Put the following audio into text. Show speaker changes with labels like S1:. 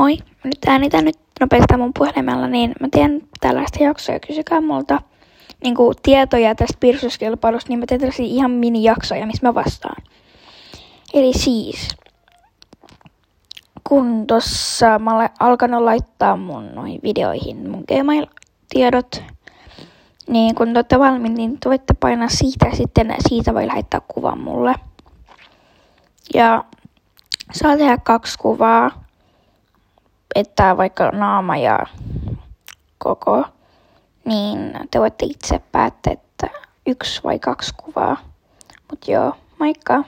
S1: Moi, mä nyt äänitän nyt nopeasti mun puhelimella, niin mä teen tällaista jaksoa, kysykää multa niin kuin tietoja tästä piirroskilpailusta, niin mä teen tällaisia ihan mini-jaksoja, missä mä vastaan. Eli siis, kun tossa mä olen alkanut laittaa mun noihin videoihin mun Gmail-tiedot, niin kun te olette valmiit, niin te voitte painaa siitä ja sitten siitä voi lähettää kuvan mulle. Ja saa tehdä kaksi kuvaa että vaikka naama ja koko, niin te voitte itse päättää, että yksi vai kaksi kuvaa. Mutta joo, moikka!